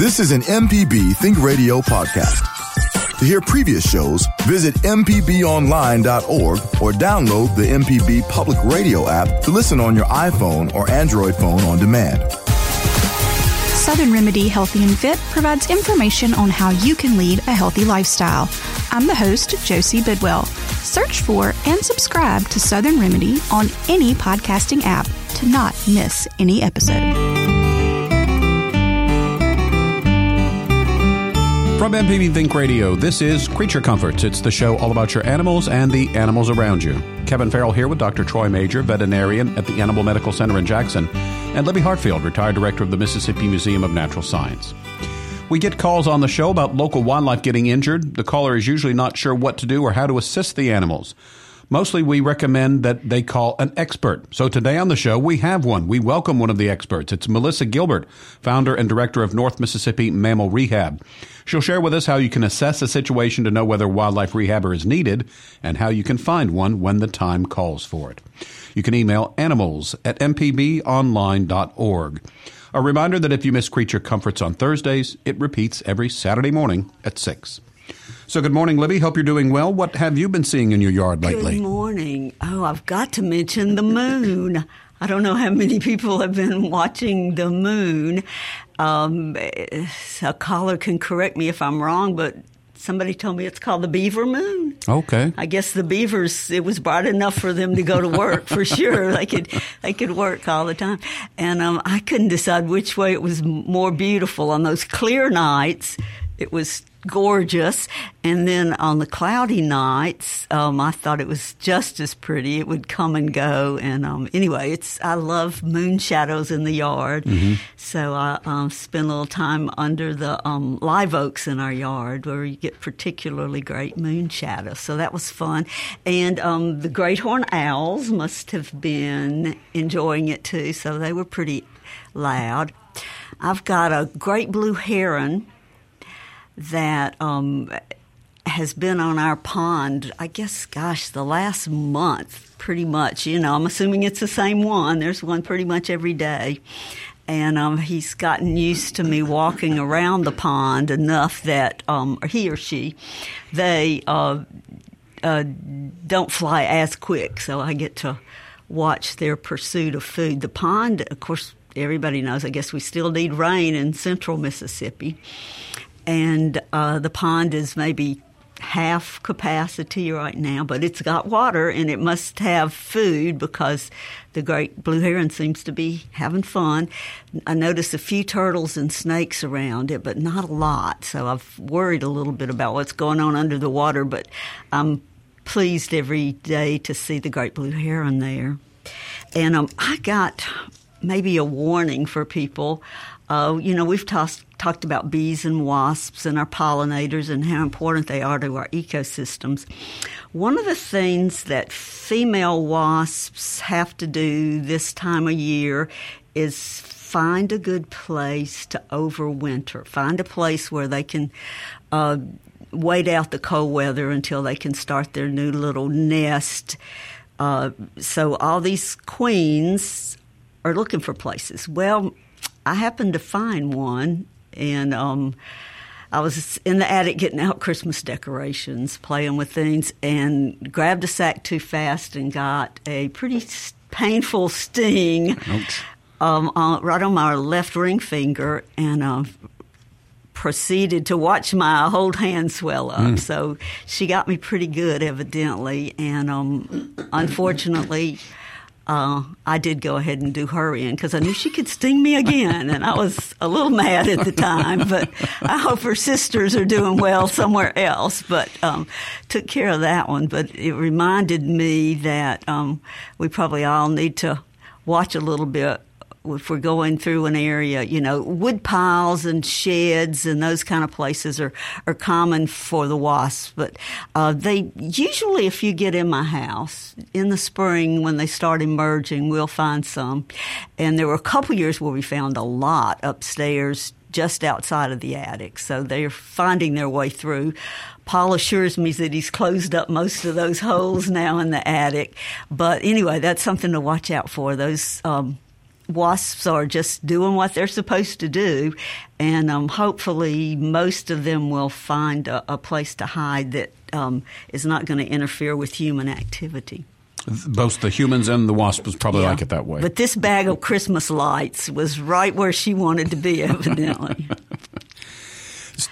This is an MPB Think Radio podcast. To hear previous shows, visit MPBOnline.org or download the MPB Public Radio app to listen on your iPhone or Android phone on demand. Southern Remedy Healthy and Fit provides information on how you can lead a healthy lifestyle. I'm the host, Josie Bidwell. Search for and subscribe to Southern Remedy on any podcasting app to not miss any episode. From MPB Think Radio, this is Creature Comforts. It's the show all about your animals and the animals around you. Kevin Farrell here with Dr. Troy Majure, veterinarian at the Animal Medical Center in Jackson, and Libby Hartfield, retired director of the Mississippi Museum of Natural Science. We get calls on the show about local wildlife getting injured. The caller is usually not sure what to do or how to assist the animals. Mostly we recommend that they call an expert. So today on the show, we have one. We welcome one of the experts. It's Melissa Gilbert, founder and director of North Mississippi Mammal Rehab. She'll share with us how you can assess a situation to know whether wildlife rehabber is needed and how you can find one when the time calls for it. You can email animals at mpbonline.org. A reminder that if you miss Creature Comforts on Thursdays, it repeats every Saturday morning at 6. So, good morning, Libby. Hope you're doing well. What have you been seeing in your yard lately? Good morning. Oh, I've got to mention the moon. I don't know how many people have been watching the moon. Um, a caller can correct me if I'm wrong, but somebody told me it's called the beaver moon. Okay. I guess the beavers it was bright enough for them to go to work for sure. They could they could work all the time, and um, I couldn't decide which way it was more beautiful on those clear nights. It was gorgeous. And then on the cloudy nights, um, I thought it was just as pretty. It would come and go. And um, anyway, it's I love moon shadows in the yard, mm-hmm. so I um, spend a little time under the um, live oaks in our yard where you get particularly great moon shadows. So that was fun. And um, the great horn owls must have been enjoying it too. So they were pretty loud. I've got a great blue heron that um, has been on our pond, I guess, gosh, the last month, pretty much. You know, I'm assuming it's the same one. There's one pretty much every day. And um, he's gotten used to me walking around the pond enough that, um, he or she, they uh, uh, don't fly as quick. So I get to watch their pursuit of food. The pond, of course, everybody knows, I guess we still need rain in central Mississippi and uh, the pond is maybe half capacity right now, but it's got water and it must have food because the great blue heron seems to be having fun. I noticed a few turtles and snakes around it, but not a lot. So I've worried a little bit about what's going on under the water, but I'm pleased every day to see the great blue heron there. And um, I got maybe a warning for people. Uh, you know, we've tossed talked about bees and wasps and our pollinators and how important they are to our ecosystems. One of the things that female wasps have to do this time of year is find a good place to overwinter. Find a place where they can uh, wait out the cold weather until they can start their new little nest. Uh, so all these queens are looking for places. Well, I happened to find one and um, I was in the attic getting out Christmas decorations, playing with things, and grabbed a sack too fast and got a pretty painful sting um, on, right on my left ring finger, and uh, proceeded to watch my whole hand swell up. Mm. So she got me pretty good, evidently, and um, unfortunately uh, I did go ahead and do her in because I knew she could sting me again, and I was a little mad at the time. But I hope her sisters are doing well somewhere else. But um, took care of that one. But it reminded me that um, we probably all need to watch a little bit if we're going through an area, you know, wood piles and sheds and those kind of places are, are common for the wasps. But uh, they usually, if you get in my house in the spring when they start emerging, we'll find some. And there were a couple years where we found a lot upstairs just outside of the attic. So they're finding their way through. Paul assures me that he's closed up most of those holes now in the attic. But anyway, that's something to watch out for. Those um, wasps are just doing what they're supposed to do, and um, hopefully most of them will find a, a place to hide that um, is not going to interfere with human activity. Both the humans and the wasps probably Yeah. like it that way. But this bag of Christmas lights was right where she wanted to be, evidently.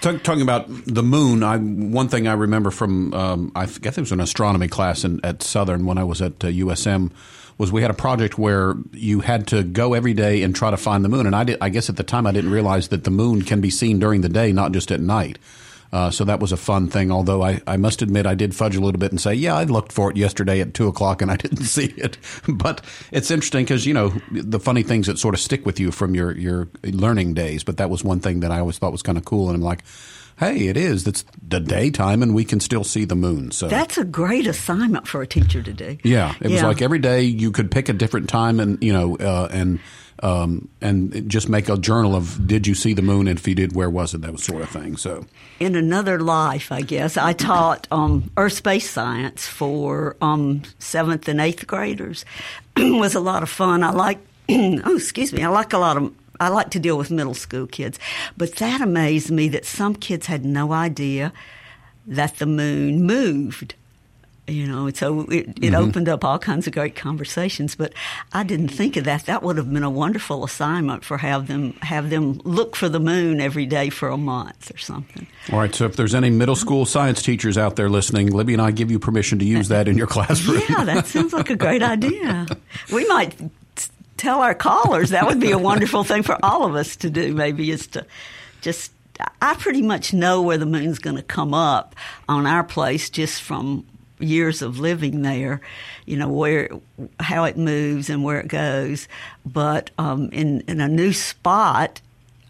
Talking about the moon, I one thing I remember from um, I guess it was an astronomy class in, at Southern when I was at uh, USM was we had a project where you had to go every day and try to find the moon, and I did, I guess at the time I didn't realize that the moon can be seen during the day, not just at night. Uh, so that was a fun thing. Although I, I must admit I did fudge a little bit and say, yeah, I looked for it yesterday at two o'clock and I didn't see it. But it's interesting because you know the funny things that sort of stick with you from your your learning days. But that was one thing that I always thought was kind of cool. And I'm like, hey, it is. It's the daytime and we can still see the moon. So That's a great assignment for a teacher to do. yeah, it was like every day you could pick a different time and you know uh, and. Um, and just make a journal of did you see the moon and if you did where was it that sort of thing so in another life, I guess, I taught um, earth space science for um, seventh and eighth graders. it was a lot of fun. I like, oh, excuse me, I like a lot of. I like to deal with middle school kids, but that amazed me that some kids had no idea that the moon moved. You know, and so it, it mm-hmm. opened up all kinds of great conversations. But I didn't think of that. That would have been a wonderful assignment for have them have them look for the moon every day for a month or something. All right, so if there's any middle school science teachers out there listening, Libby and I give you permission to use that in your classroom. Yeah, that sounds like a great idea. We might tell our callers that would be a wonderful thing for all of us to do. Maybe is to just. I pretty much know where the moon's going to come up on our place just from years of living there. You know where how it moves and where it goes, but um, in in a new spot.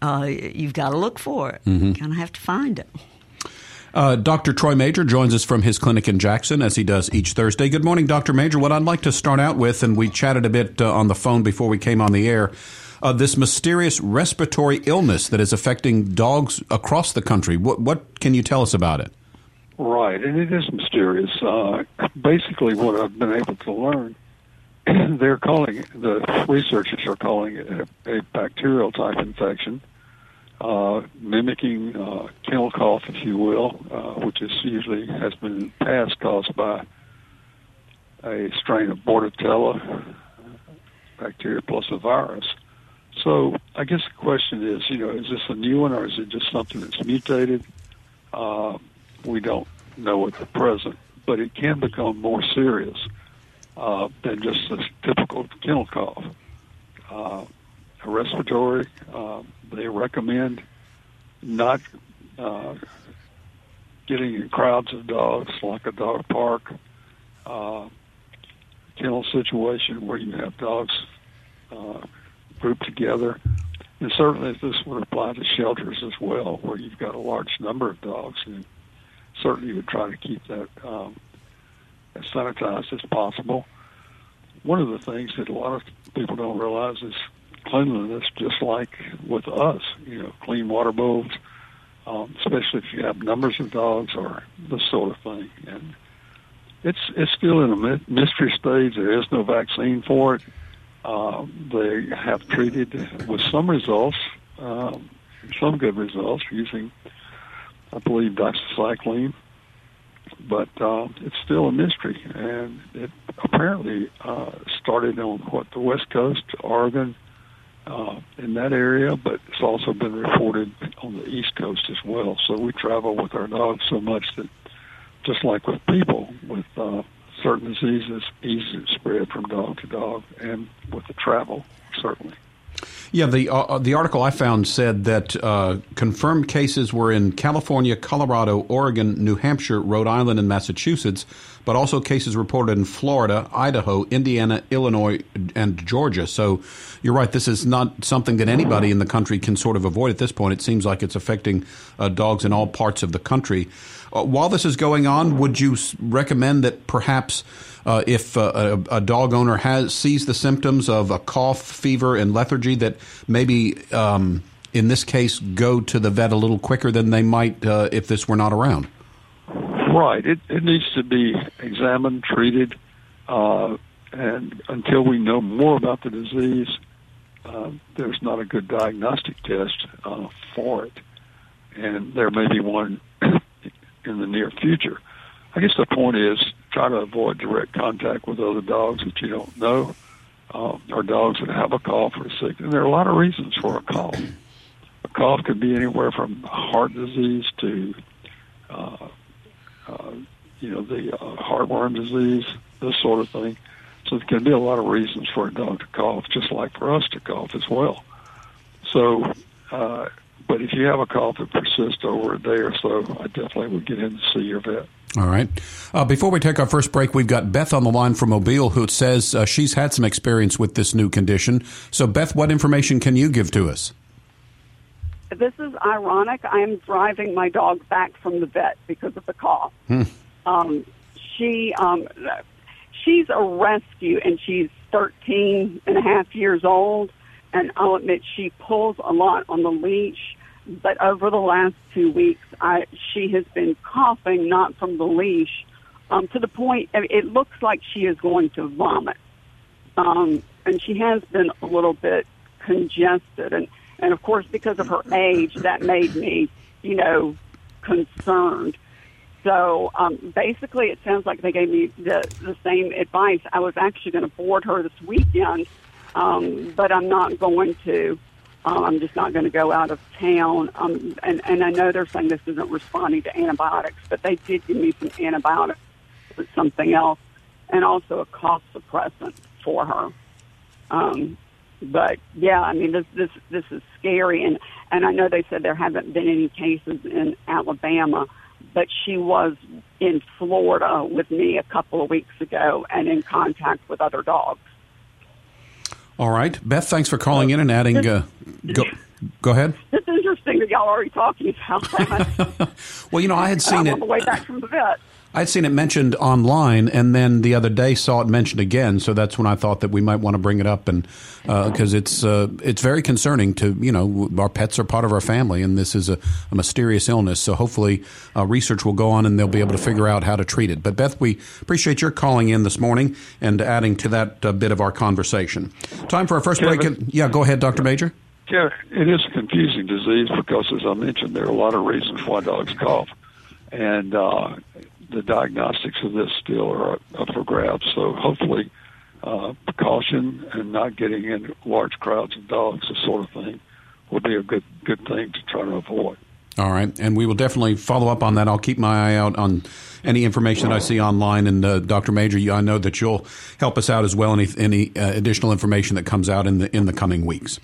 Uh, you've got to look for it. You kind of have to find it. Uh, Dr. Troy Majure joins us from his clinic in Jackson as he does each Thursday. Good morning, Dr. Majure. What I'd like to start out with, and we chatted a bit uh, on the phone before we came on the air, uh, this mysterious respiratory illness that is affecting dogs across the country. What, what can you tell us about it? Right, and it is mysterious. Uh, basically, what I've been able to learn, they're calling it, the researchers are calling it a, a bacterial type infection, uh, mimicking uh, kennel cough, if you will, uh, which is usually has been past caused by a strain of Bordetella bacteria plus a virus. So I guess the question is, you know, is this a new one or is it just something that's mutated? Uh, we don't know at the present, but it can become more serious uh, than just a typical kennel cough. Uh, respiratory, uh, they recommend not uh, getting in crowds of dogs like a dog park, uh, kennel situation where you have dogs uh, grouped together. And certainly this would apply to shelters as well, where you've got a large number of dogs. And certainly you would try to keep that um, as sanitized as possible. One of the things that a lot of people don't realize is cleanliness, just like with us, you know, clean water bowls, um, especially if you have numbers of dogs or this sort of thing. And it's it's still in a mystery stage. There is no vaccine for it. Uh, they have treated with some results, um, some good results using, I believe, doxycycline. But uh, it's still a mystery, and it apparently uh, started on what the West Coast, Oregon, uh, in that area, but it's also been reported on the East Coast as well. So we travel with our dogs so much that, just like with people, with uh, certain diseases, easy to spread from dog to dog, and with the travel, certainly. Yeah, the uh, the article I found said that uh, confirmed cases were in California, Colorado, Oregon, New Hampshire, Rhode Island, and Massachusetts, but also cases reported in Florida, Idaho, Indiana, Illinois, and Georgia. So you're right. This is not something that anybody in the country can sort of avoid at this point. It seems like it's affecting uh, dogs in all parts of the country. Uh, while this is going on, would you recommend that perhaps uh, if uh, a, a dog owner has sees the symptoms of a cough, fever, and lethargy, that maybe um, in this case go to the vet a little quicker than they might uh, if this were not around? Right. It, it needs to be examined, treated, uh, and until we know more about the disease, uh, there's not a good diagnostic test uh, for it, and there may be one in the near future. I guess the point is try to avoid direct contact with other dogs that you don't know, uh, or dogs that have a cough or sick. And there are a lot of reasons for a cough. A cough could be anywhere from heart disease to, uh, uh, you know, the uh, heartworm disease, this sort of thing. So there can be a lot of reasons for a dog to cough, just like for us to cough as well. So, uh, but if you have a cough that persists over a day or so, I definitely would get in to see your vet. All right. Uh, before we take our first break, we've got Beth on the line from Mobile who says uh, she's had some experience with this new condition. So, Beth, what information can you give to us? This is ironic. I am driving my dog back from the vet because of the cough. Hmm. Um, she um, she's a rescue and she's 13 and a half years old. And I'll admit she pulls a lot on the leash. But over the last two weeks, I, she has been coughing, not from the leash, um, to the point it looks like she is going to vomit. Um, and she has been a little bit congested. And, and of course, because of her age, that made me, you know, concerned. So um, basically, it sounds like they gave me the, the same advice. I was actually going to board her this weekend, um, but I'm not going to. Um, I'm just not going to go out of town. Um, and, and I know they're saying this isn't responding to antibiotics, but they did give me some antibiotics for something else, and also a cough suppressant for her. Um, but yeah, I mean this this this is scary, and and I know they said there haven't been any cases in Alabama but she was in Florida with me a couple of weeks ago and in contact with other dogs. All right, Beth. Thanks for calling in and adding. Uh, go, go ahead. It's interesting that y'all are already talking about that. well, you know, I had seen I'm it on the way back from the vet. I'd seen it mentioned online, and then the other day saw it mentioned again. So that's when I thought that we might want to bring it up, and because uh, it's uh, it's very concerning to you know our pets are part of our family, and this is a, a mysterious illness. So hopefully, uh, research will go on, and they'll be able to figure out how to treat it. But Beth, we appreciate your calling in this morning and adding to that uh, bit of our conversation. Time for our first Kevin, break. Yeah, go ahead, Doctor Majure. Yeah, it is a confusing disease because, as I mentioned, there are a lot of reasons why dogs cough, and uh, the diagnostics of this still are up for grabs. So hopefully, uh, precaution and not getting in large crowds of dogs, this sort of thing, will be a good good thing to try to avoid. All right, and we will definitely follow up on that. I'll keep my eye out on any information that I see online. And uh, Dr. Majure, I know that you'll help us out as well. Any any uh, additional information that comes out in the in the coming weeks.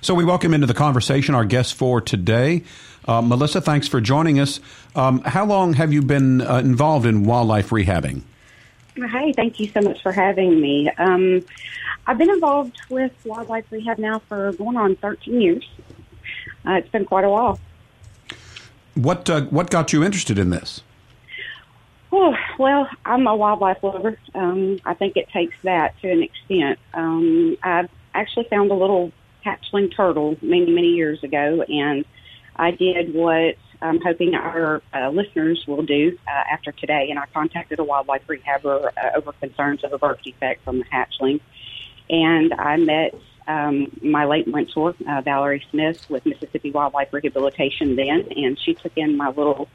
So we welcome into the conversation our guest for today, uh, Melissa, thanks for joining us. Um, how long have you been uh, involved in wildlife rehabbing? Hi, thank you so much for having me. Um, I've been involved with wildlife rehab now for going on 13 years. Uh, it's been quite a while. What uh, what got you interested in this? Oh, well, I'm a wildlife lover. Um, I think it takes that to an extent. Um, I actually found a little hatchling turtle many, many years ago, and I did what I'm hoping our uh, listeners will do uh, after today, and I contacted a wildlife rehabber uh, over concerns of a birth defect from the hatchling. And I met um, my late mentor, uh, Valerie Smith, with Mississippi Wildlife Rehabilitation then, and she took in my little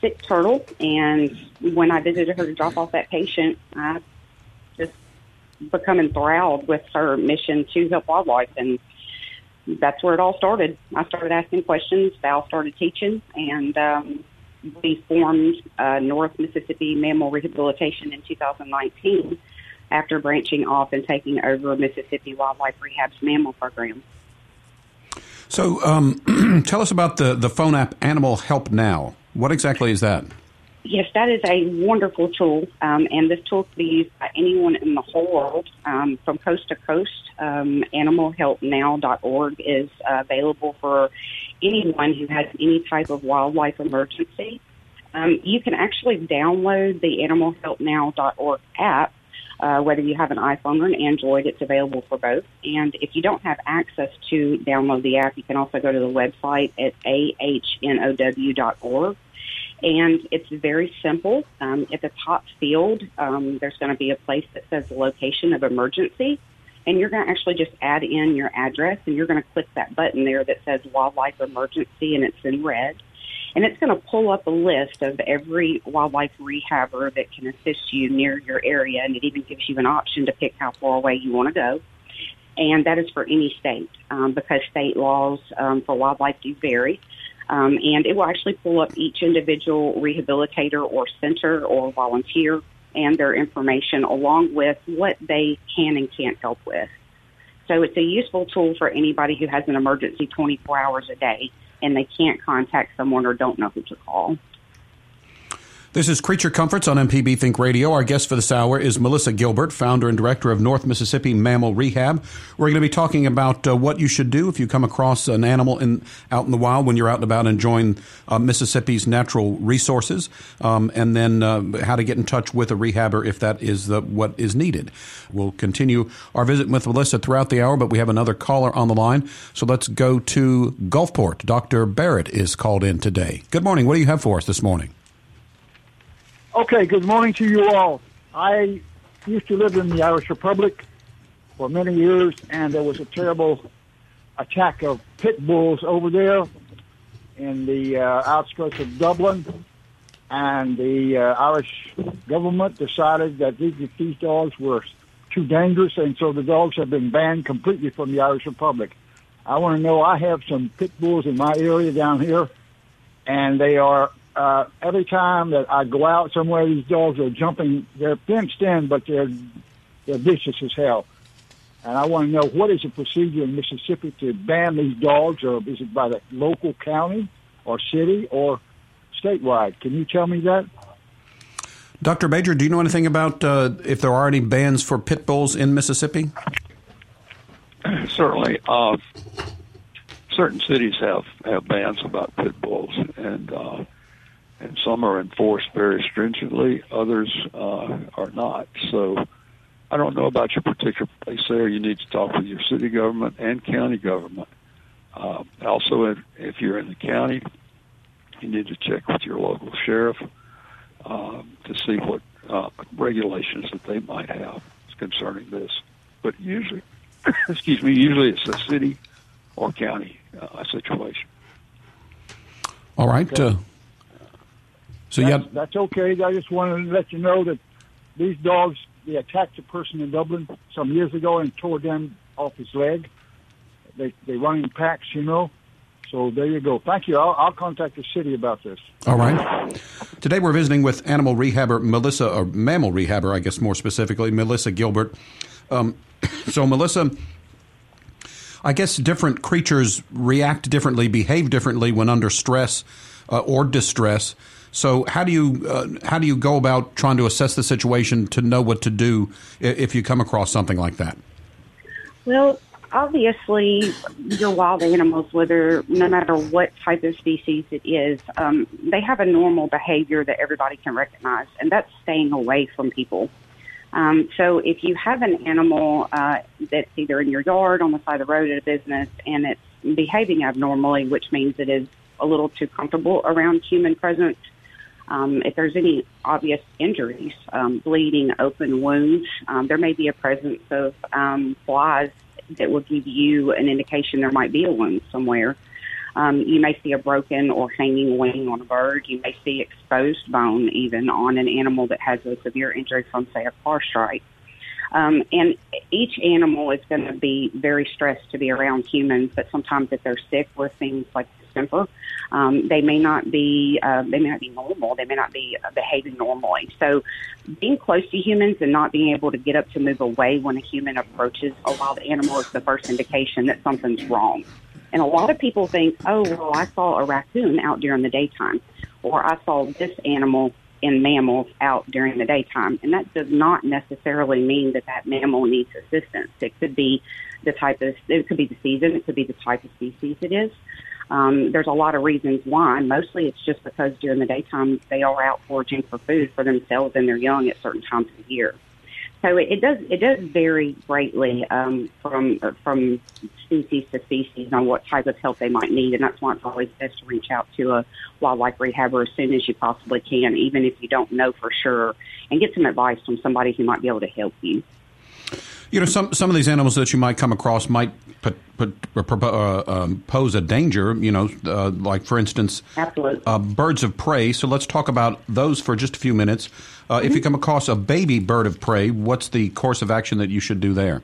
sick turtle. And when I visited her to drop off that patient, I just become enthralled with her mission to help wildlife and that's where it all started. I started asking questions. Val started teaching, and um, we formed uh, North Mississippi Mammal Rehabilitation in 2019 after branching off and taking over Mississippi Wildlife Rehab's mammal program. So, um, tell us about the, the phone app Animal Help Now. What exactly is that? Yes, that is a wonderful tool, um, and this tool can be used by anyone in the whole world um, from coast to coast. Um, animalhelpnow.org is uh, available for anyone who has any type of wildlife emergency. Um, you can actually download the animalhelpnow.org app, uh, whether you have an iPhone or an Android. It's available for both. And if you don't have access to download the app, you can also go to the website at ahnow.org and it's very simple. Um, at the top field, um, there's going to be a place that says location of emergency. and you're going to actually just add in your address, and you're going to click that button there that says wildlife emergency, and it's in red. And it's going to pull up a list of every wildlife rehabber that can assist you near your area, and it even gives you an option to pick how far away you want to go. And that is for any state um, because state laws um, for wildlife do vary. Um, and it will actually pull up each individual rehabilitator or center or volunteer and their information along with what they can and can't help with. So it's a useful tool for anybody who has an emergency 24 hours a day and they can't contact someone or don't know who to call. This is Creature Comforts on MPB Think Radio. Our guest for this hour is Melissa Gilbert, founder and director of North Mississippi Mammal Rehab. We're going to be talking about uh, what you should do if you come across an animal in, out in the wild when you're out and about enjoying uh, Mississippi's natural resources, um, and then uh, how to get in touch with a rehabber if that is the, what is needed. We'll continue our visit with Melissa throughout the hour, but we have another caller on the line, so let's go to Gulfport. Dr. Barrett is called in today. Good morning. What do you have for us this morning? Okay, good morning to you all. I used to live in the Irish Republic for many years, and there was a terrible attack of pit bulls over there in the uh, outskirts of Dublin. And the uh, Irish government decided that these, these dogs were too dangerous, and so the dogs have been banned completely from the Irish Republic. I want to know I have some pit bulls in my area down here, and they are uh, every time that I go out somewhere, these dogs are jumping. They're fenced in, but they're they're vicious as hell. And I want to know what is the procedure in Mississippi to ban these dogs, or is it by the local county or city or statewide? Can you tell me that? Dr. Majure, do you know anything about uh, if there are any bans for pit bulls in Mississippi? Certainly. Uh, certain cities have, have bans about pit bulls, and uh, and some are enforced very stringently, others uh, are not. So I don't know about your particular place there. You need to talk with your city government and county government. Uh, also, if, if you're in the county, you need to check with your local sheriff uh, to see what uh, regulations that they might have concerning this. But usually, excuse me, usually it's a city or county uh, situation. All right. Okay. So that's, yeah, that's okay. I just wanted to let you know that these dogs they attacked a person in Dublin some years ago and tore them off his leg. They they run in packs, you know. So there you go. Thank you. I'll, I'll, contact the city about this. All right. Today we're visiting with animal rehabber Melissa, or mammal rehabber, I guess more specifically, Melissa Gilbert. Um, so Melissa, I guess different creatures react differently, behave differently when under stress uh, or distress. So how do you uh, how do you go about trying to assess the situation to know what to do if you come across something like that? Well, obviously, your wild animals, whether no matter what type of species it is, um, they have a normal behavior that everybody can recognize, and that's staying away from people. Um, so if you have an animal uh, that's either in your yard, on the side of the road at a business, and it's behaving abnormally, which means it is a little too comfortable around human presence, um, if there's any obvious injuries, um, bleeding, open wounds, um, there may be a presence of um, flies that will give you an indication there might be a wound somewhere. Um, you may see a broken or hanging wing on a bird. You may see exposed bone even on an animal that has a severe injury from, say, a car strike. Um, and each animal is going to be very stressed to be around humans, but sometimes if they're sick with things like distemper, um, they may not be uh, they may not be normal. They may not be uh, behaving normally. So, being close to humans and not being able to get up to move away when a human approaches a wild animal is the first indication that something's wrong. And a lot of people think, oh, well, I saw a raccoon out during the daytime, or I saw this animal in mammals out during the daytime. And that does not necessarily mean that that mammal needs assistance. It could be the type of, it could be the season, it could be the type of species it is. Um, there's a lot of reasons why. Mostly it's just because during the daytime they are out foraging for food for themselves and their young at certain times of the year. So it, it does it does vary greatly um, from from species to species on what type of help they might need, and that's why it's always best to reach out to a wildlife rehabber as soon as you possibly can, even if you don't know for sure, and get some advice from somebody who might be able to help you. You know, some some of these animals that you might come across might put, put, uh, um, pose a danger. You know, uh, like for instance, uh, birds of prey. So let's talk about those for just a few minutes. Mm-hmm. If you come across a baby bird of prey, what's the course of action that you should do there?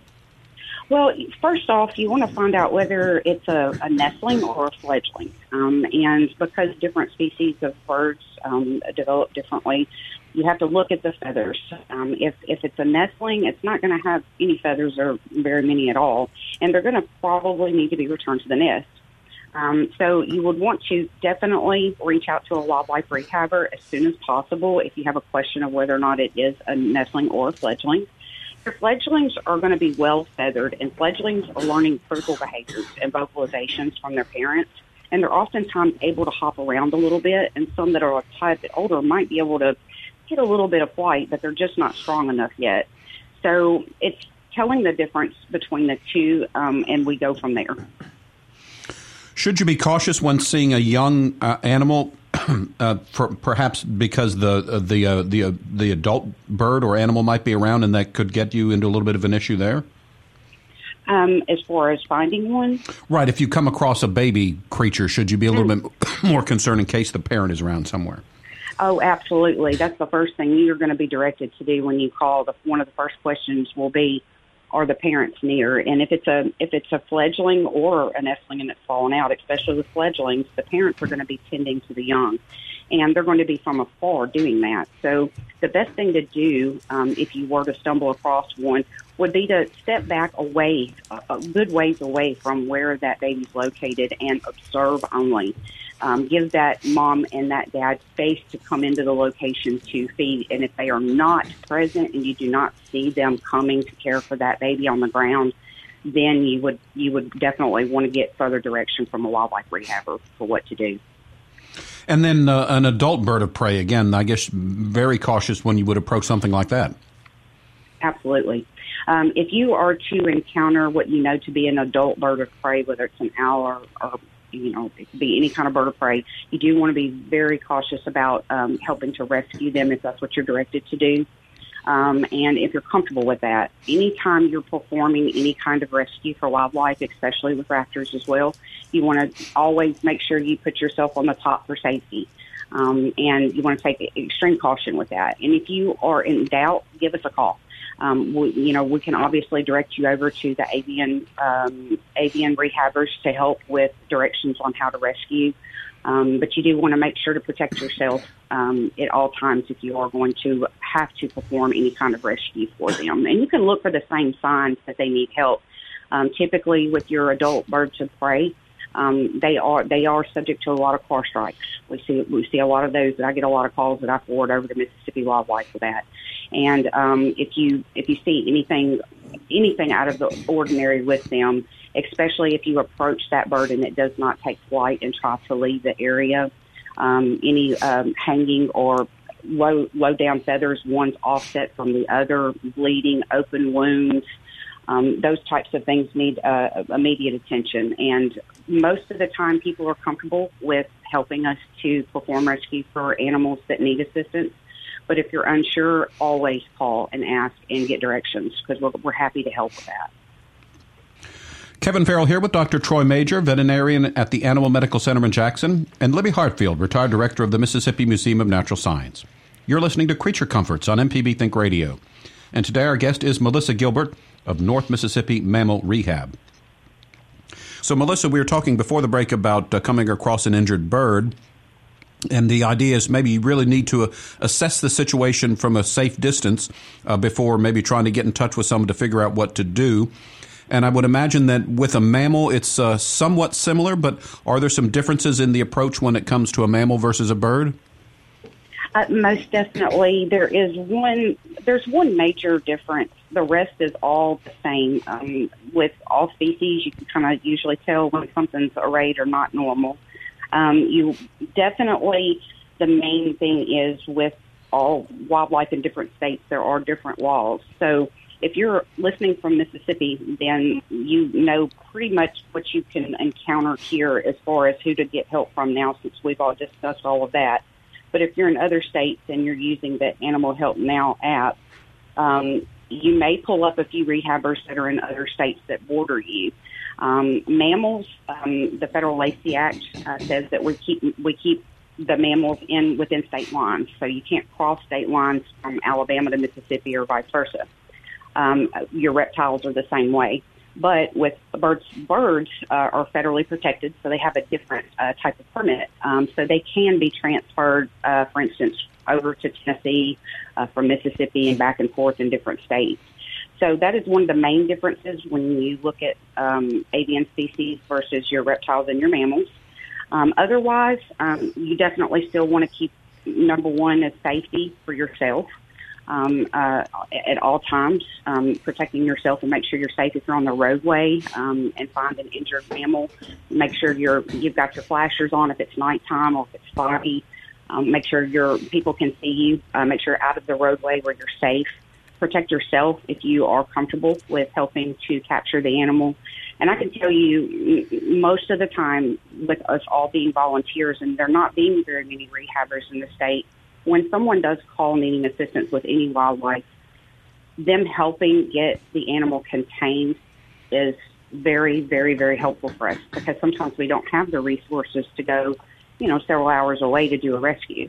Well, first off, you want to find out whether it's a, a nestling or a fledgling. Um, and because different species of birds um, develop differently, you have to look at the feathers. Um, if if it's a nestling, it's not going to have any feathers or very many at all, and they're going to probably need to be returned to the nest. Um, so you would want to definitely reach out to a wildlife rehabber as soon as possible if you have a question of whether or not it is a nestling or a fledgling. Your fledglings are going to be well feathered, and fledglings are learning critical behaviors and vocalizations from their parents. And they're oftentimes able to hop around a little bit, and some that are a tad bit older might be able to get a little bit of flight, but they're just not strong enough yet. So it's telling the difference between the two, um, and we go from there. Should you be cautious when seeing a young uh, animal uh, for, perhaps because the uh, the uh, the uh, the adult bird or animal might be around, and that could get you into a little bit of an issue there. Um, as far as finding one, right? If you come across a baby creature, should you be a little mm. bit more concerned in case the parent is around somewhere? Oh, absolutely. That's the first thing you're going to be directed to do when you call. The, one of the first questions will be, are the parents near? And if it's a if it's a fledgling or a nestling and it's fallen out, especially the fledglings, the parents are going to be tending to the young, and they're going to be from afar doing that. So the best thing to do um, if you were to stumble across one would be to step back away, a good ways away from where that baby's located, and observe only um, give that mom and that dad space to come into the location to feed. And if they are not present and you do not see them coming to care for that baby on the ground, then you would you would definitely want to get further direction from a wildlife rehabber for what to do. And then uh, an adult bird of prey again. I guess very cautious when you would approach something like that. Absolutely. Um, if you are to encounter what you know to be an adult bird of prey, whether it's an owl or, or you know, it could be any kind of bird of prey. You do want to be very cautious about um, helping to rescue them if that's what you're directed to do. Um, and if you're comfortable with that, anytime you're performing any kind of rescue for wildlife, especially with raptors as well, you want to always make sure you put yourself on the top for safety. Um, and you want to take extreme caution with that. And if you are in doubt, give us a call um, we, you know, we can obviously direct you over to the avian um, avian rehabbers to help with directions on how to rescue. Um, but you do want to make sure to protect yourself um, at all times if you are going to have to perform any kind of rescue for them. And you can look for the same signs that they need help. Um, typically, with your adult birds of prey, um, they are they are subject to a lot of car strikes. We see we see a lot of those. I get a lot of calls that I forward over to Mississippi Wildlife for that. And um, if you if you see anything anything out of the ordinary with them, especially if you approach that bird and it does not take flight and try to leave the area, um, any um, hanging or low low down feathers, one's offset from the other, bleeding, open wounds. Um, those types of things need uh, immediate attention. And most of the time, people are comfortable with helping us to perform rescue for animals that need assistance. But if you're unsure, always call and ask and get directions because we're, we're happy to help with that. Kevin Farrell here with Dr. Troy Majure, veterinarian at the Animal Medical Center in Jackson, and Libby Hartfield, retired director of the Mississippi Museum of Natural Science. You're listening to Creature Comforts on MPB Think Radio. And today our guest is Melissa Gilbert of North Mississippi Mammal Rehab. So, Melissa, we were talking before the break about uh, coming across an injured bird and the idea is maybe you really need to uh, assess the situation from a safe distance uh, before maybe trying to get in touch with someone to figure out what to do. And I would imagine that with a mammal, it's uh, somewhat similar, but are there some differences in the approach when it comes to a mammal versus a bird? Uh, most definitely, there is one. There's one major difference. The rest is all the same. Um, with all species, you can kind of usually tell when something's arrayed or not normal. Um, you definitely, the main thing is with all wildlife in different states, there are different laws. So if you're listening from Mississippi, then you know pretty much what you can encounter here as far as who to get help from now, since we've all discussed all of that. But if you're in other states and you're using the Animal Help Now app, um, you may pull up a few rehabbers that are in other states that border you. Um, mammals, um, the Federal Lacey Act uh, says that we keep we keep the mammals in within state lines, so you can't cross state lines from Alabama to Mississippi or vice versa. Um, your reptiles are the same way. But with birds, birds uh, are federally protected, so they have a different uh, type of permit. Um, so they can be transferred, uh, for instance, over to Tennessee uh, from Mississippi and back and forth in different states. So that is one of the main differences when you look at um, avian species versus your reptiles and your mammals. Um, otherwise, um, you definitely still want to keep number one is safety for yourself um, uh, at all times, um, protecting yourself and make sure you're safe if you're on the roadway um, and find an injured mammal. Make sure you're you've got your flashers on if it's nighttime or if it's foggy. Um, make sure your people can see you. Uh, make sure you're out of the roadway where you're safe. Protect yourself if you are comfortable with helping to capture the animal. And I can tell you, most of the time, with us all being volunteers, and there not being very many rehabbers in the state, when someone does call needing assistance with any wildlife, them helping get the animal contained is very, very, very helpful for us because sometimes we don't have the resources to go, you know, several hours away to do a rescue.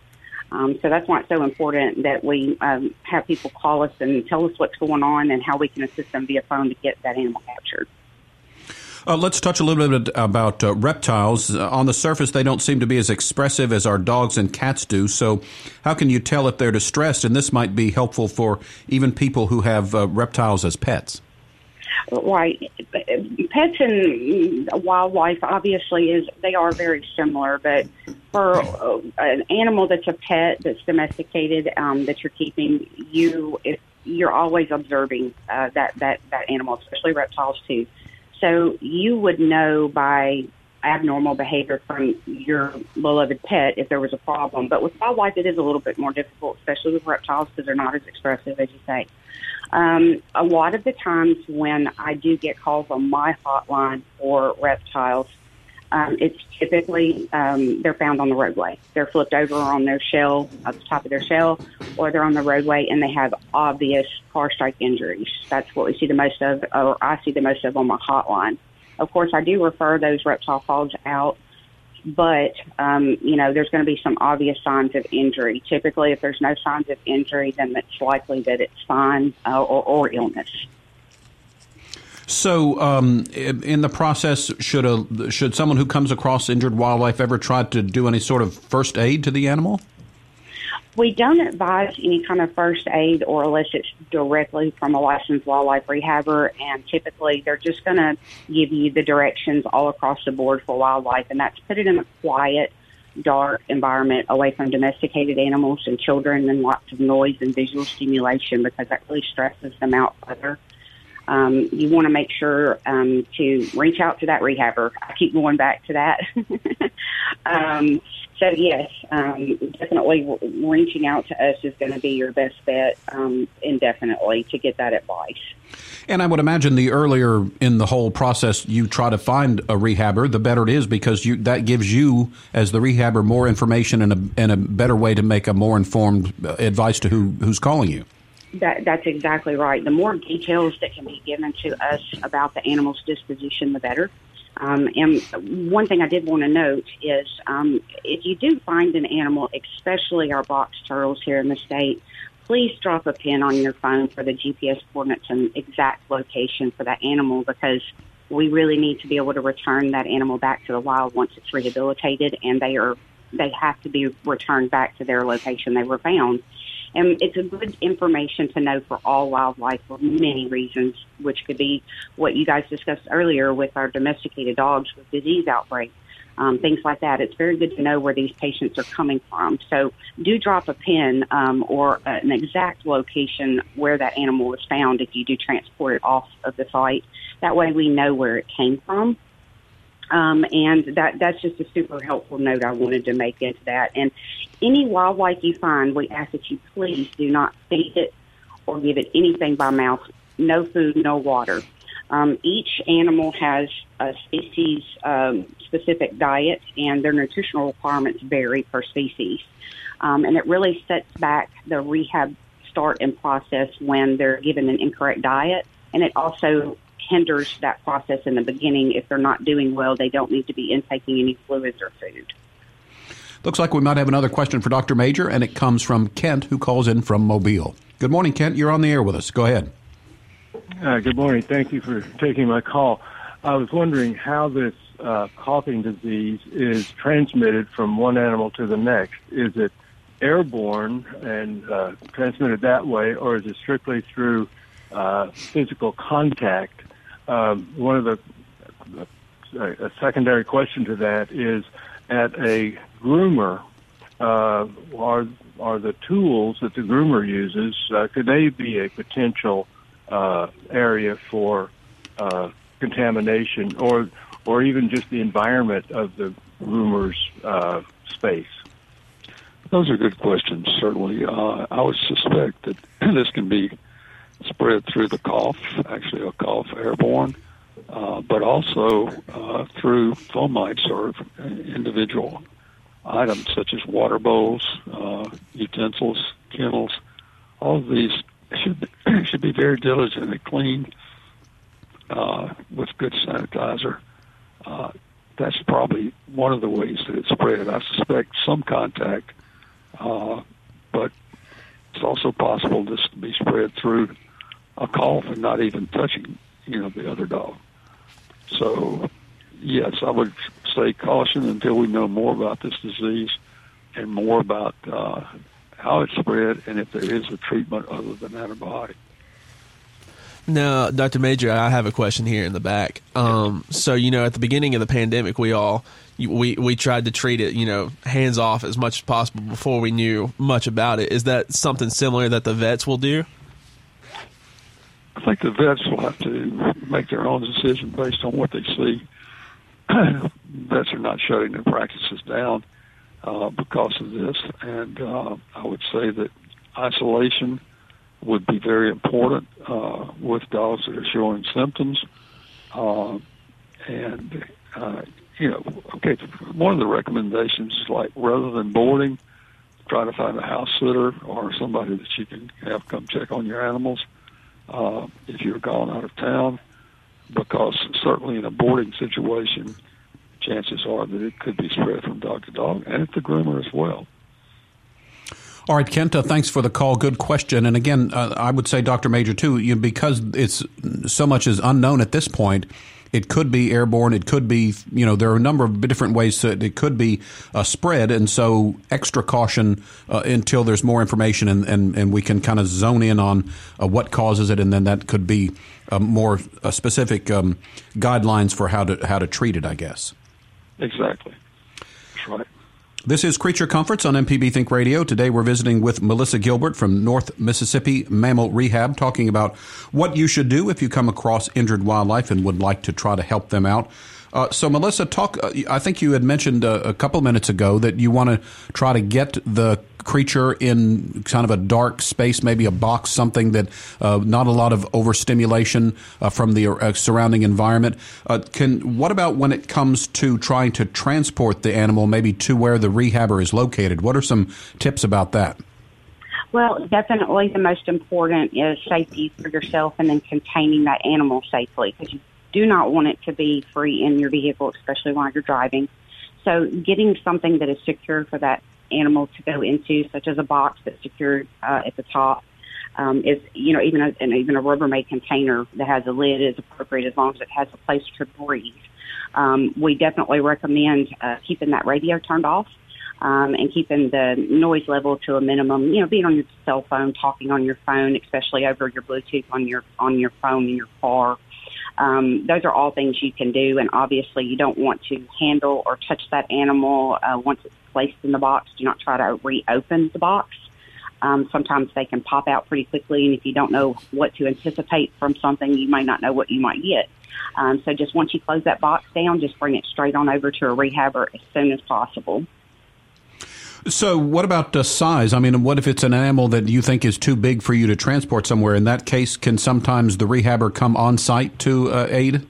Um, so that's why it's so important that we um, have people call us and tell us what's going on and how we can assist them via phone to get that animal captured. Uh, let's touch a little bit about uh, reptiles. Uh, on the surface, they don't seem to be as expressive as our dogs and cats do. So, how can you tell if they're distressed? And this might be helpful for even people who have uh, reptiles as pets. Right. Pets and wildlife obviously is they are very similar, but for uh, an animal that's a pet that's domesticated um, that you're keeping, you if you're always observing uh, that that that animal, especially reptiles too. So you would know by abnormal behavior from your beloved pet if there was a problem. But with wildlife, it is a little bit more difficult, especially with reptiles because they're not as expressive as you say. Um, a lot of the times when I do get calls on my hotline for reptiles, um, it's typically um, they're found on the roadway. They're flipped over on their shell, at the top of their shell, or they're on the roadway and they have obvious car strike injuries. That's what we see the most of, or I see the most of on my hotline. Of course, I do refer those reptile calls out, but um, you know there's going to be some obvious signs of injury. Typically, if there's no signs of injury, then it's likely that it's fine uh, or, or illness. So, um, in the process, should a should someone who comes across injured wildlife ever try to do any sort of first aid to the animal? We don't advise any kind of first aid or unless it's directly from a licensed wildlife rehabber, and typically they're just going to give you the directions all across the board for wildlife, and that's put it in a quiet, dark environment away from domesticated animals and children and lots of noise and visual stimulation because that really stresses them out further um, you want to make sure um, to reach out to that rehabber. I keep going back to that. um, so yes, um, definitely reaching out to us is going to be your best bet um, indefinitely to get that advice. And I would imagine the earlier in the whole process you try to find a rehabber, the better it is because you, that gives you, as the rehabber, more information and a, and a better way to make a more informed advice to who, who's calling you. That, that's exactly right. The more details that can be given to us about the animal's disposition, the better. Um, and one thing I did want to note is um, if you do find an animal, especially our box turtles here in the state, please drop a pin on your phone for the GPS coordinates and exact location for that animal because we really need to be able to return that animal back to the wild once it's rehabilitated and they are they have to be returned back to their location they were found. And it's a good information to know for all wildlife for many reasons, which could be what you guys discussed earlier with our domesticated dogs with disease outbreaks. Um, things like that. It's very good to know where these patients are coming from. So do drop a pin um, or an exact location where that animal was found if you do transport it off of the site. That way we know where it came from um, and that that's just a super helpful note I wanted to make into that. And any wildlife you find, we ask that you please do not feed it or give it anything by mouth. No food, no water. Um, each animal has a species um, specific diet, and their nutritional requirements vary per species. Um, and it really sets back the rehab start and process when they're given an incorrect diet, and it also hinders that process in the beginning. If they're not doing well, they don't need to be intaking any fluids or food. Looks like we might have another question for Dr. Majure, and it comes from Kent, who calls in from Mobile. Good morning, Kent. You're on the air with us. Go ahead. Uh, good morning. Thank you for taking my call. I was wondering how this uh, coughing disease is transmitted from one animal to the next. Is it airborne and uh, transmitted that way, or is it strictly through uh, physical contact? Um, one of the a secondary question to that is at a groomer, uh, are are the tools that the groomer uses uh, could they be a potential uh, area for uh, contamination, or or even just the environment of the groomer's uh, space? Those are good questions. Certainly, uh, I would suspect that this can be spread through the cough, actually a cough airborne, uh, but also uh, through fomites or individual items such as water bowls, uh, utensils, kennels. All of these should be, should be very diligently cleaned uh, with good sanitizer. Uh, that's probably one of the ways that it's spread. I suspect some contact, uh, but it's also possible this to be spread through a cough and not even touching, you know, the other dog. So, yes, I would say caution until we know more about this disease and more about uh, how it's spread and if there is a treatment other than antibiotic. Now, Dr. Majure, I have a question here in the back. Um, so, you know, at the beginning of the pandemic, we all we we tried to treat it, you know, hands off as much as possible before we knew much about it. Is that something similar that the vets will do? I think the vets will have to make their own decision based on what they see. vets are not shutting their practices down uh, because of this, and uh, I would say that isolation would be very important uh, with dogs that are showing symptoms. Uh, and, uh, you know, okay, one of the recommendations is like rather than boarding, try to find a house sitter or somebody that you can have come check on your animals uh, if you're gone out of town, because certainly in a boarding situation, chances are that it could be spread from dog to dog and at the groomer as well. All right, Kenta, thanks for the call. Good question. And again, uh, I would say, Dr. Majure, too, you, because it's so much is unknown at this point, it could be airborne. It could be, you know, there are a number of different ways that it could be uh, spread. And so extra caution uh, until there's more information and, and, and we can kind of zone in on uh, what causes it. And then that could be uh, more uh, specific um, guidelines for how to, how to treat it, I guess. Exactly. That's right. This is Creature Comforts on MPB Think Radio. Today we're visiting with Melissa Gilbert from North Mississippi Mammal Rehab, talking about what you should do if you come across injured wildlife and would like to try to help them out. Uh, so, Melissa, talk. Uh, I think you had mentioned uh, a couple minutes ago that you want to try to get the creature in kind of a dark space, maybe a box, something that uh, not a lot of overstimulation uh, from the uh, surrounding environment. can what about when it comes to trying to transport the animal, maybe to where the rehabber is located? What are some tips about that? Well, definitely the most important is safety for yourself and then containing that animal safely because you do not want it to be free in your vehicle, especially while you're driving. So getting something that is secure for that animal to go into, such as a box that's secured uh, at the top, um, is you know even a, and even a Rubbermaid container that has a lid is appropriate as long as it has a place to breathe. Um, we definitely recommend uh, keeping that radio turned off um, and keeping the noise level to a minimum. You know, being on your cell phone, talking on your phone, especially over your Bluetooth on your on your phone in your car. Um, those are all things you can do, and obviously you don't want to handle or touch that animal uh, once it's placed in the box. Do not try to reopen the box. Um, sometimes they can pop out pretty quickly, and if you don't know what to anticipate from something, you might not know what you might get. Um, so just once you close that box down, just bring it straight on over to a rehabber as soon as possible. So, what about the size? I mean, what if it's an animal that you think is too big for you to transport somewhere? In that case, can sometimes the rehabber come on site to uh, aid?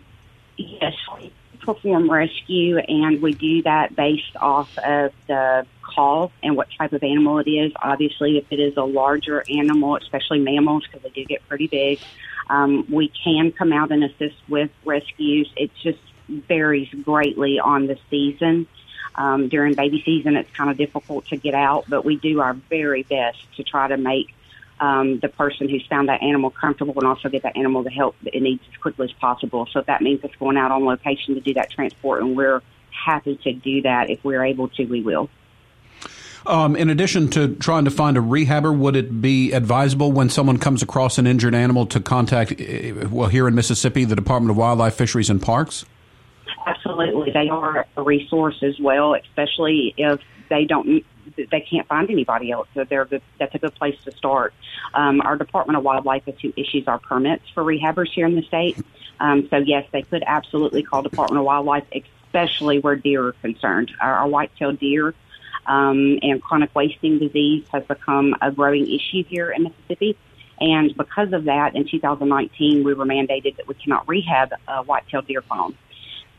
Yes, we perform rescue, and we do that based off of the call and what type of animal it is. Obviously, if it is a larger animal, especially mammals, because they do get pretty big, um, we can come out and assist with rescues. It just varies greatly on the season. Um, during baby season, it's kind of difficult to get out, but we do our very best to try to make um, the person who's found that animal comfortable and also get that animal the help that it needs as quickly as possible. So if that means it's going out on location to do that transport, and we're happy to do that if we're able to, we will. Um, in addition to trying to find a rehabber, would it be advisable when someone comes across an injured animal to contact, eh, well, here in Mississippi, the Department of Wildlife, Fisheries, and Parks? Absolutely, they are a resource as well, especially if they don't they can't find anybody else. So they're good, that's a good place to start. Um, our Department of Wildlife is who issues our permits for rehabbers here in the state. Um, so yes, they could absolutely call Department of Wildlife, especially where deer are concerned. Our, our white-tailed deer um, and chronic wasting disease has become a growing issue here in Mississippi. And because of that, in 2019, we were mandated that we cannot rehab a white-tailed deer fawn.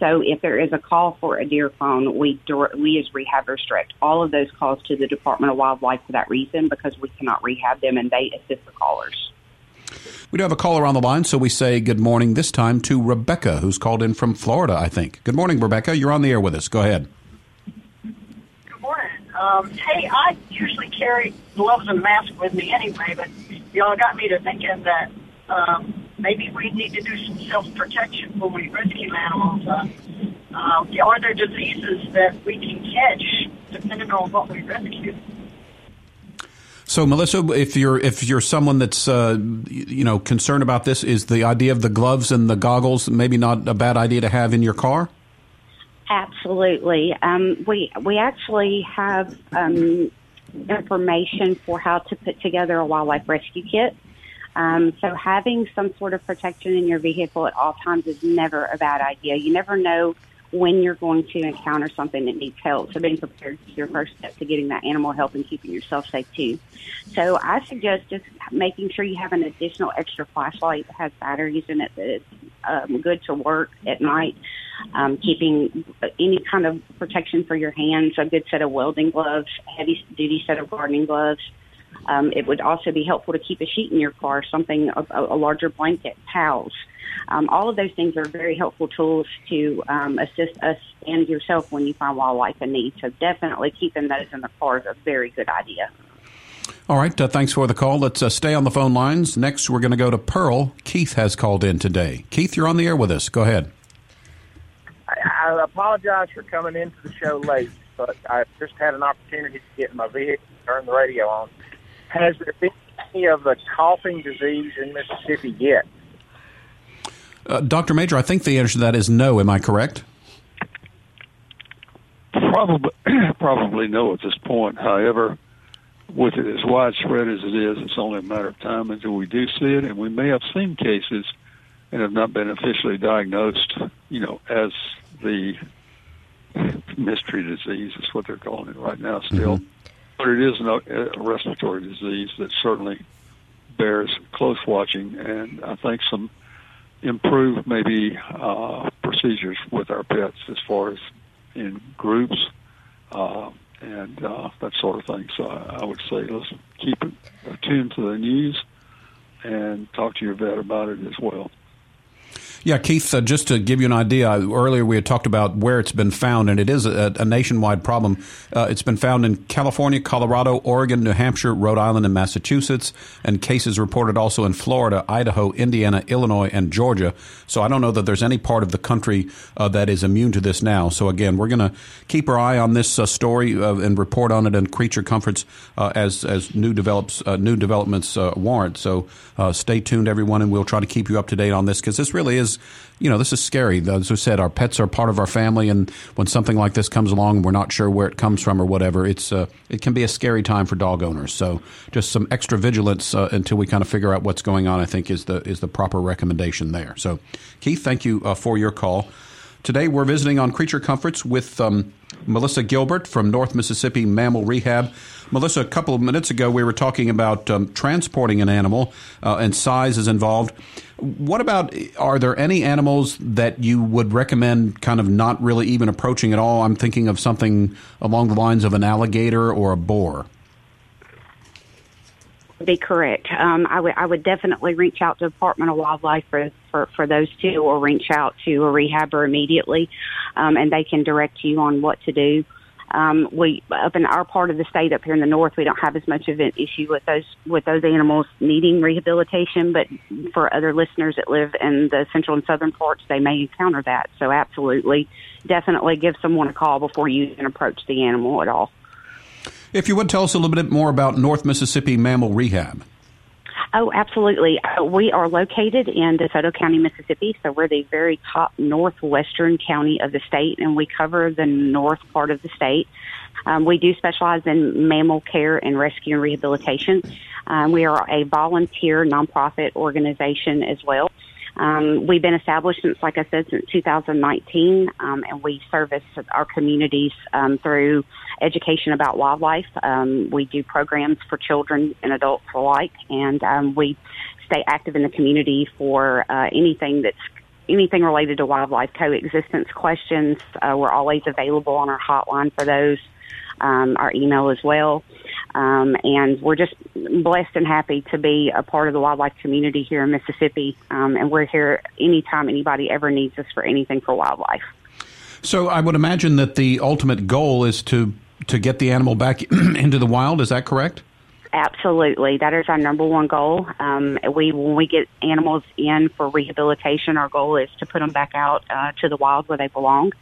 So if there is a call for a deer fawn, we we as rehab restrict all of those calls to the Department of Wildlife for that reason because we cannot rehab them and they assist the callers. We do have a caller on the line, so we say good morning this time to Rebecca, who's called in from Florida, I think. Good morning, Rebecca. You're on the air with us. Go ahead. Good morning. Um, hey, I usually carry gloves and mask with me anyway, but y'all got me to thinking that um, maybe we need to do some self-protection when we rescue animals. Uh, uh, are there diseases that we can catch depending on what we rescue? So, Melissa, if you're if you're someone that's uh, you know concerned about this, is the idea of the gloves and the goggles maybe not a bad idea to have in your car? Absolutely. Um, we we actually have um, information for how to put together a wildlife rescue kit. Um, so having some sort of protection in your vehicle at all times is never a bad idea. You never know when you're going to encounter something that needs help. So being prepared is your first step to getting that animal help and keeping yourself safe too. So I suggest just making sure you have an additional extra flashlight that has batteries in it that is um, good to work at night. Um, keeping any kind of protection for your hands, a good set of welding gloves, heavy duty set of gardening gloves, um, it would also be helpful to keep a sheet in your car, something, a, a larger blanket, towels. Um, all of those things are very helpful tools to um, assist us and yourself when you find wildlife in need. So definitely keeping those in the car is a very good idea. All right. Uh, thanks for the call. Let's uh, stay on the phone lines. Next, we're going to go to Pearl. Keith has called in today. Keith, you're on the air with us. Go ahead. I, I apologize for coming into the show late, but I just had an opportunity to get in my vehicle, turn the radio on, has there been any of the coughing disease in Mississippi yet? Uh, Dr. Majure, I think the answer to that is no. Am I correct? Probably, probably no at this point. However, with it as widespread as it is, it's only a matter of time until we do see it, and we may have seen cases and have not been officially diagnosed, you know, as the mystery disease is what they're calling it right now still. Mm-hmm but it is a respiratory disease that certainly bears close watching, and I think some improved maybe uh, procedures with our pets as far as in groups uh, and uh, that sort of thing. So I, I would say let's keep it attuned to the news and talk to your vet about it as well. Yeah, Keith, uh, just to give you an idea, earlier we had talked about where it's been found, and it is a, a nationwide problem. Uh, it's been found in California, Colorado, Oregon, New Hampshire, Rhode Island, and Massachusetts, and cases reported also in Florida, Idaho, Indiana, Illinois, and Georgia. So I don't know that there's any part of the country uh, that is immune to this now. So again, we're going to keep our eye on this uh, story uh, and report on it in Creature Comforts uh, as as new develops new developments warrant. So stay tuned, everyone, and we'll try to keep you up to date on this because this really is you know, this is scary. As I said, our pets are part of our family, and when something like this comes along, we're not sure where it comes from or whatever. It's uh, it can be a scary time for dog owners. So, just some extra vigilance uh, until we kind of figure out what's going on. I think is the is the proper recommendation there. So, Keith, thank you uh, for your call. Today we're visiting on Creature Comforts with um, Melissa Gilbert from North Mississippi Mammal Rehab. Melissa, a couple of minutes ago we were talking about um, transporting an animal uh, and size is involved. What about, are there any animals that you would recommend kind of not really even approaching at all? I'm thinking of something along the lines of an alligator or a boar be correct. Um, I would I would definitely reach out to Department of Wildlife for for, for those two, or reach out to a rehabber immediately, um, and they can direct you on what to do. Um, we up in our part of the state, up here in the north, we don't have as much of an issue with those with those animals needing rehabilitation. But for other listeners that live in the central and southern parts, they may encounter that. So absolutely, definitely give someone a call before you even approach the animal at all. If you would tell us a little bit more about North Mississippi Mammal Rehab. Oh, absolutely. Uh, we are located in DeSoto County, Mississippi, so we're the very top northwestern county of the state, and we cover the north part of the state. Um, we do specialize in mammal care and rescue and rehabilitation. Um, we are a volunteer nonprofit organization as well. Um, we've been established since, like I said, since 2019, um, and we service our communities um, through education about wildlife. Um, we do programs for children and adults alike, and um, we stay active in the community for uh, anything that's anything related to wildlife coexistence questions. Uh, we're always available on our hotline for those. Um, our email as well. Um, and we're just blessed and happy to be a part of the wildlife community here in Mississippi. Um, and we're here anytime anybody ever needs us for anything for wildlife. So I would imagine that the ultimate goal is to to get the animal back into the wild. Is that correct? Absolutely, that is our number one goal. Um, we when we get animals in for rehabilitation, our goal is to put them back out uh, to the wild where they belong.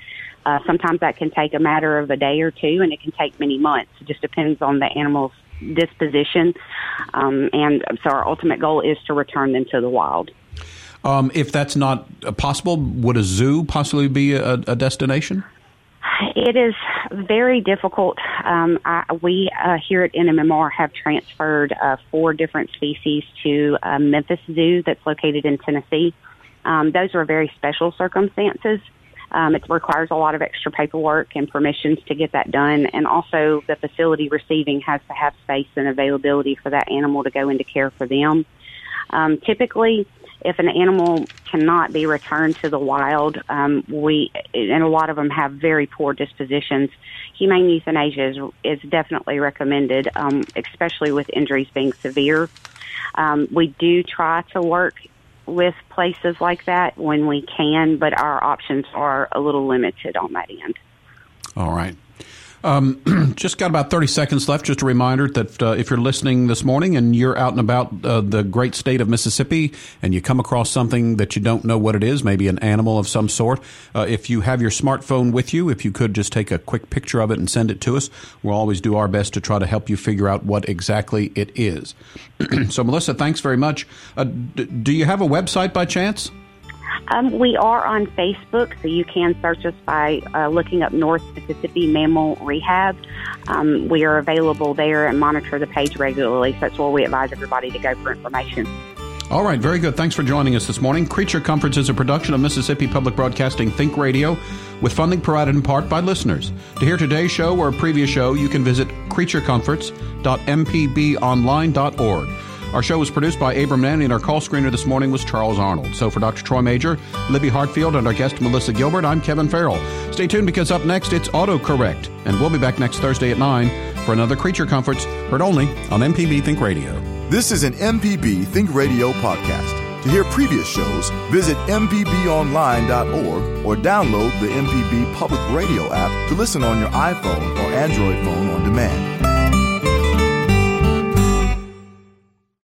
Uh, sometimes that can take a matter of a day or two, and it can take many months. It just depends on the animal's disposition. Um, and so our ultimate goal is to return them to the wild. Um, if that's not possible, would a zoo possibly be a, a destination? It is very difficult. Um, I, we uh, here at NMMR have transferred uh, four different species to uh, Memphis Zoo that's located in Tennessee. Um, those are very special circumstances. Um, it requires a lot of extra paperwork and permissions to get that done, and also the facility receiving has to have space and availability for that animal to go into care for them. Um, typically, if an animal cannot be returned to the wild, um, we and a lot of them have very poor dispositions. Humane euthanasia is, is definitely recommended, um, especially with injuries being severe. Um, we do try to work with places like that when we can, but our options are a little limited on that end. All right. Um, just got about 30 seconds left. Just a reminder that uh, if you're listening this morning and you're out and about uh, the great state of Mississippi and you come across something that you don't know what it is, maybe an animal of some sort, uh, if you have your smartphone with you, if you could just take a quick picture of it and send it to us, we'll always do our best to try to help you figure out what exactly it is. so, Melissa, thanks very much. Uh, d- do you have a website by chance? Um, we are on Facebook, so you can search us by uh, looking up North Mississippi Mammal Rehab. Um, we are available there and monitor the page regularly, so that's where we advise everybody to go for information. All right, very good. Thanks for joining us this morning. Creature Comforts is a production of Mississippi Public Broadcasting Think Radio with funding provided in part by listeners. To hear today's show or a previous show, you can visit creaturecomforts.mpbonline.org. Our show was produced by Abram Nanny, and our call screener this morning was Charles Arnold. So for Dr. Troy Majure, Libby Hartfield, and our guest Melissa Gilbert, I'm Kevin Farrell. Stay tuned because up next it's AutoCorrect, and we'll be back next Thursday at 9 for another Creature Comforts, heard only on MPB Think Radio. This is an MPB Think Radio podcast. To hear previous shows, visit MPBOnline.org or download the MPB Public Radio app to listen on your iPhone or Android phone on demand.